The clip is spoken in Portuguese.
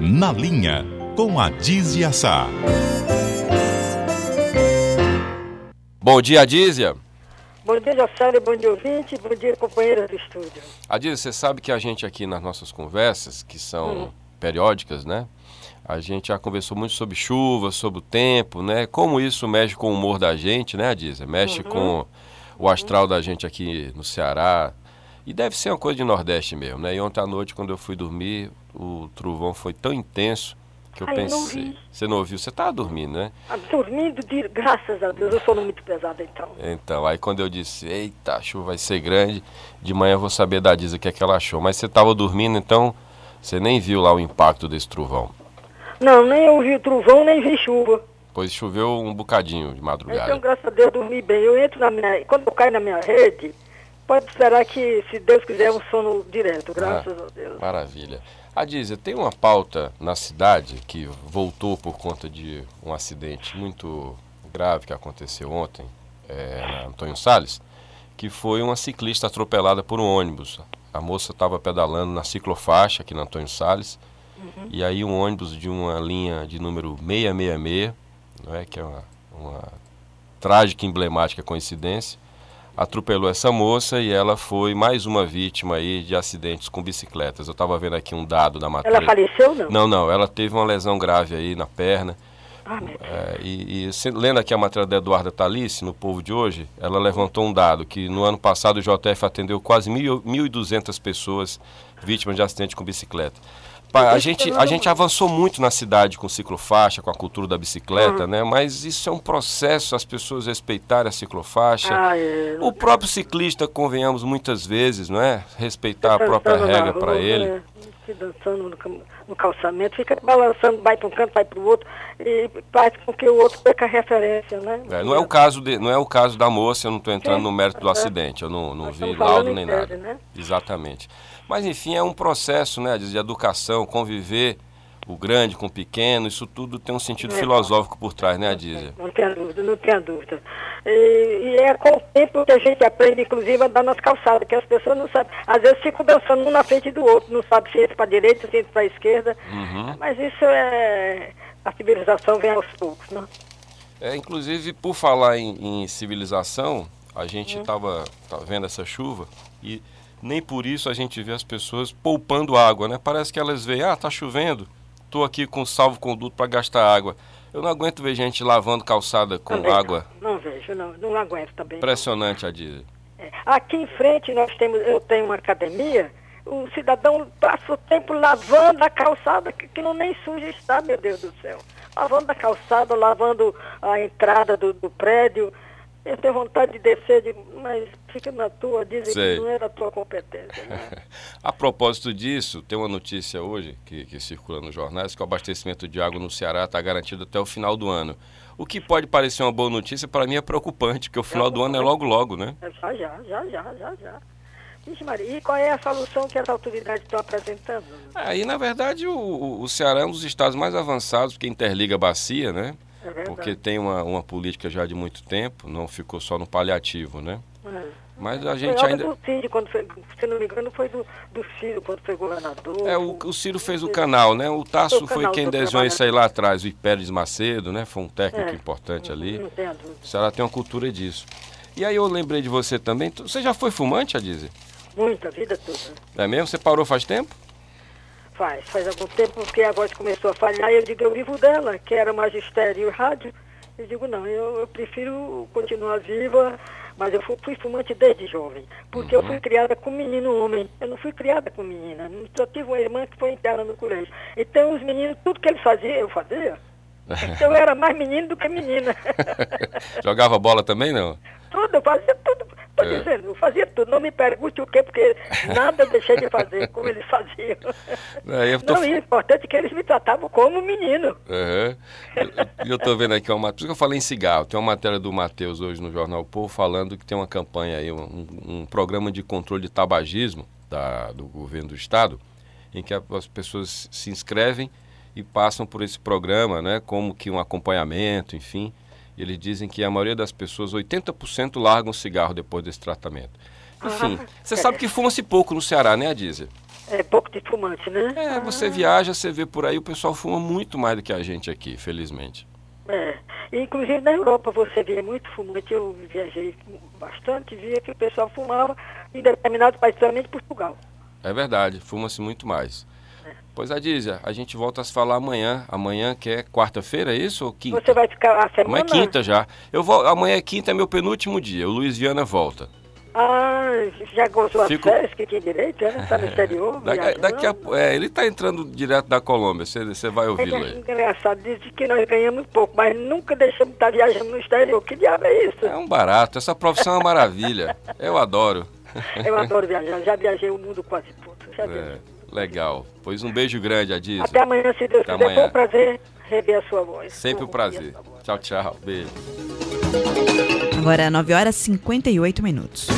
Na Linha, com a Dizia Sá. Bom dia, Adízia. Bom dia, Jocélio, bom dia, ouvinte, bom dia, companheiras do estúdio. Adízia, você sabe que a gente aqui nas nossas conversas, que são Hum. periódicas, né? A gente já conversou muito sobre chuva, sobre o tempo, né? Como isso mexe com o humor da gente, né, Adízia? Mexe com o astral da gente aqui no Ceará. E deve ser uma coisa de Nordeste mesmo, né? E ontem à noite, quando eu fui dormir, o trovão foi tão intenso que eu Ai, não pensei. vi. Você não ouviu? Você estava dormindo, né? Ah, Dormindo, de, graças a Deus, eu sou muito pesada então. Então, aí quando eu disse, eita, a chuva vai ser grande, de manhã eu vou saber da Diza o que é que ela achou. Mas você estava dormindo, então você nem viu lá o impacto desse trovão. Não, nem ouvi trovão, nem vi chuva. Pois choveu um bocadinho de madrugada. Então, graças a Deus, dormi bem. Eu entro na minha. Quando eu caio na minha rede, pode esperar que, se Deus quiser, é um sono direto, graças a Deus. Maravilha. A Dizia, tem uma pauta na cidade que voltou por conta de um acidente muito grave que aconteceu ontem, é, na Antônio Salles, que foi uma ciclista atropelada por um ônibus. A moça estava pedalando na ciclofaixa aqui na Antônio Salles, e aí um ônibus de uma linha de número 666, não é, que é uma, uma trágica e emblemática coincidência, atropelou essa moça e ela foi mais uma vítima aí de acidentes com bicicletas. Eu estava vendo aqui um dado da matéria. Ela faleceu, não? Não, não, ela teve uma lesão grave aí na perna. Ah. É, e, e se- lendo aqui a matéria da Eduarda Talice, no Povo de hoje, ela levantou um dado que no ano passado o JF atendeu quase mil- 1.200 pessoas vítimas de acidente com bicicleta. A gente, a gente avançou muito na cidade com ciclofaixa, com a cultura da bicicleta, né? Mas isso é um processo, as pessoas respeitarem a ciclofaixa. Ah, é. O próprio ciclista, convenhamos muitas vezes, não é? Respeitar a própria Dançando na regra para ele. Dançando no, no calçamento, fica balançando, vai para um canto, vai para o outro, e faz com que o outro perca a referência, né? É, não é o caso de, não é o caso da moça, eu não estou entrando Sim, no mérito do é. acidente, eu não, não Nós vi laudo em nem tese, nada. né? Exatamente. Mas enfim, é um processo, né, de educação, conviver o grande com o pequeno, isso tudo tem um sentido É. filosófico por trás, né, Adízia? Não tenha dúvida, não tenha dúvida. E, e é com o tempo que a gente aprende, inclusive, a andar nas calçadas, que as pessoas não sabem. Às vezes ficam dançando um na frente do outro, não sabe se entra para a direita, se entra para a esquerda. Uhum. Mas isso é. A civilização vem aos poucos, né? É, inclusive, por falar em, em civilização, a gente estava vendo essa chuva e nem por isso a gente vê as pessoas poupando água, né? Parece que elas veem, ah, tá chovendo, tô aqui com salvo-conduto para gastar água. Eu não aguento ver gente lavando calçada com Também água. Não, não vejo, não, não aguento também. Impressionante, Adília. É. Aqui em frente nós temos, eu tenho uma academia, o cidadão passa o tempo lavando a calçada, que, que não nem suja está, meu Deus do céu. Lavando a calçada, lavando a entrada do, do prédio. Eu tenho vontade de descer, de, mas fica na tua, dizem Sei. que não é da tua competência. Né? A propósito disso, tem uma notícia hoje que, que circula nos jornais que o abastecimento de água no Ceará está garantido até o final do ano. O que pode parecer uma boa notícia, para mim é preocupante, porque o final do ano é logo logo, né? É, Já, já, já, já, já, já. Vixe, Maria, e qual é a solução que as autoridades estão apresentando? Aí, na verdade, o, o- o Ceará é um dos estados mais avançados, porque interliga a bacia, né? É. Porque tem uma, uma política já de muito tempo, não ficou só no paliativo, né? É. Mas a gente ainda... do Cid, quando foi, se não me engano, foi do, do Ciro, quando foi governador. É, o, o Ciro fez o canal, né? O Tasso foi quem desenhou isso aí lá atrás, o Pérez Macedo, né? Foi um técnico É. importante ali. Não tenha dúvida. O Ceará tem uma cultura disso. E aí eu lembrei de você também. Você já foi fumante, Adizia? Muita vida toda. É mesmo? Você parou faz tempo? Faz, faz algum tempo, porque a voz começou a falhar, e eu digo, eu vivo dela, que era magistério e rádio. Eu digo, não, eu, eu prefiro continuar viva, mas eu fui, fui fumante desde jovem, porque eu fui criada com menino homem, eu não fui criada com menina. Só tive uma irmã que foi interna no colégio. Então os meninos, tudo que eles faziam, eu fazia. Então eu era mais menino do que menina. Jogava bola também, não? tudo, eu fazia tudo. Estou É. dizendo, eu fazia tudo. Não me pergunte o quê, porque nada eu deixei de fazer como eles faziam. É, tô... Não, e o importante é que eles me tratavam como menino. E eu tô vendo aqui uma matéria. Por isso que eu falei em cigarro. Tem uma matéria do Matheus hoje no Jornal Povo falando que tem uma campanha aí, um, um programa de controle de tabagismo da, do governo do estado, em que as pessoas se inscrevem e passam por esse programa, né? Como que um acompanhamento, enfim. E Eles dizem que a maioria das pessoas, 80% largam o cigarro depois desse tratamento. Enfim, Ah, você sabe que fuma-se pouco no Ceará, né, Adízia? É pouco de fumante, né? É, você viaja, você vê por aí, o pessoal fuma muito mais do que a gente aqui, felizmente. É. Inclusive na Europa você via muito fumante, eu viajei bastante, via que o pessoal fumava em determinados países, principalmente Portugal. É verdade, fuma-se muito mais. Pois a Dízia, a gente volta a se falar amanhã. Amanhã que é quarta-feira, é isso ou quinta? Você vai ficar a semana? Amanhã é quinta já. Eu vou, amanhã é quinta, é meu penúltimo dia. O Luiz Viana volta. Ah, já gozou Fico- as férias que tinha direito, né? Está no exterior, Daqui, viajando. daqui a, é, ele está entrando direto da Colômbia, você, vai ouvi-lo É aí. engraçado, diz que nós ganhamos pouco, mas nunca deixamos de estar viajando no exterior. Que diabo é isso? É um barato, essa profissão é uma maravilha. Eu adoro. Eu adoro viajar, já viajei o mundo quase todo. Já É. legal. Pois um beijo grande, Adízia. Até amanhã, se Deus Até quiser. amanhã. Foi um prazer rever a sua voz. Sempre um prazer. Tchau, tchau. Beijo. Agora 9 horas e 58 minutos.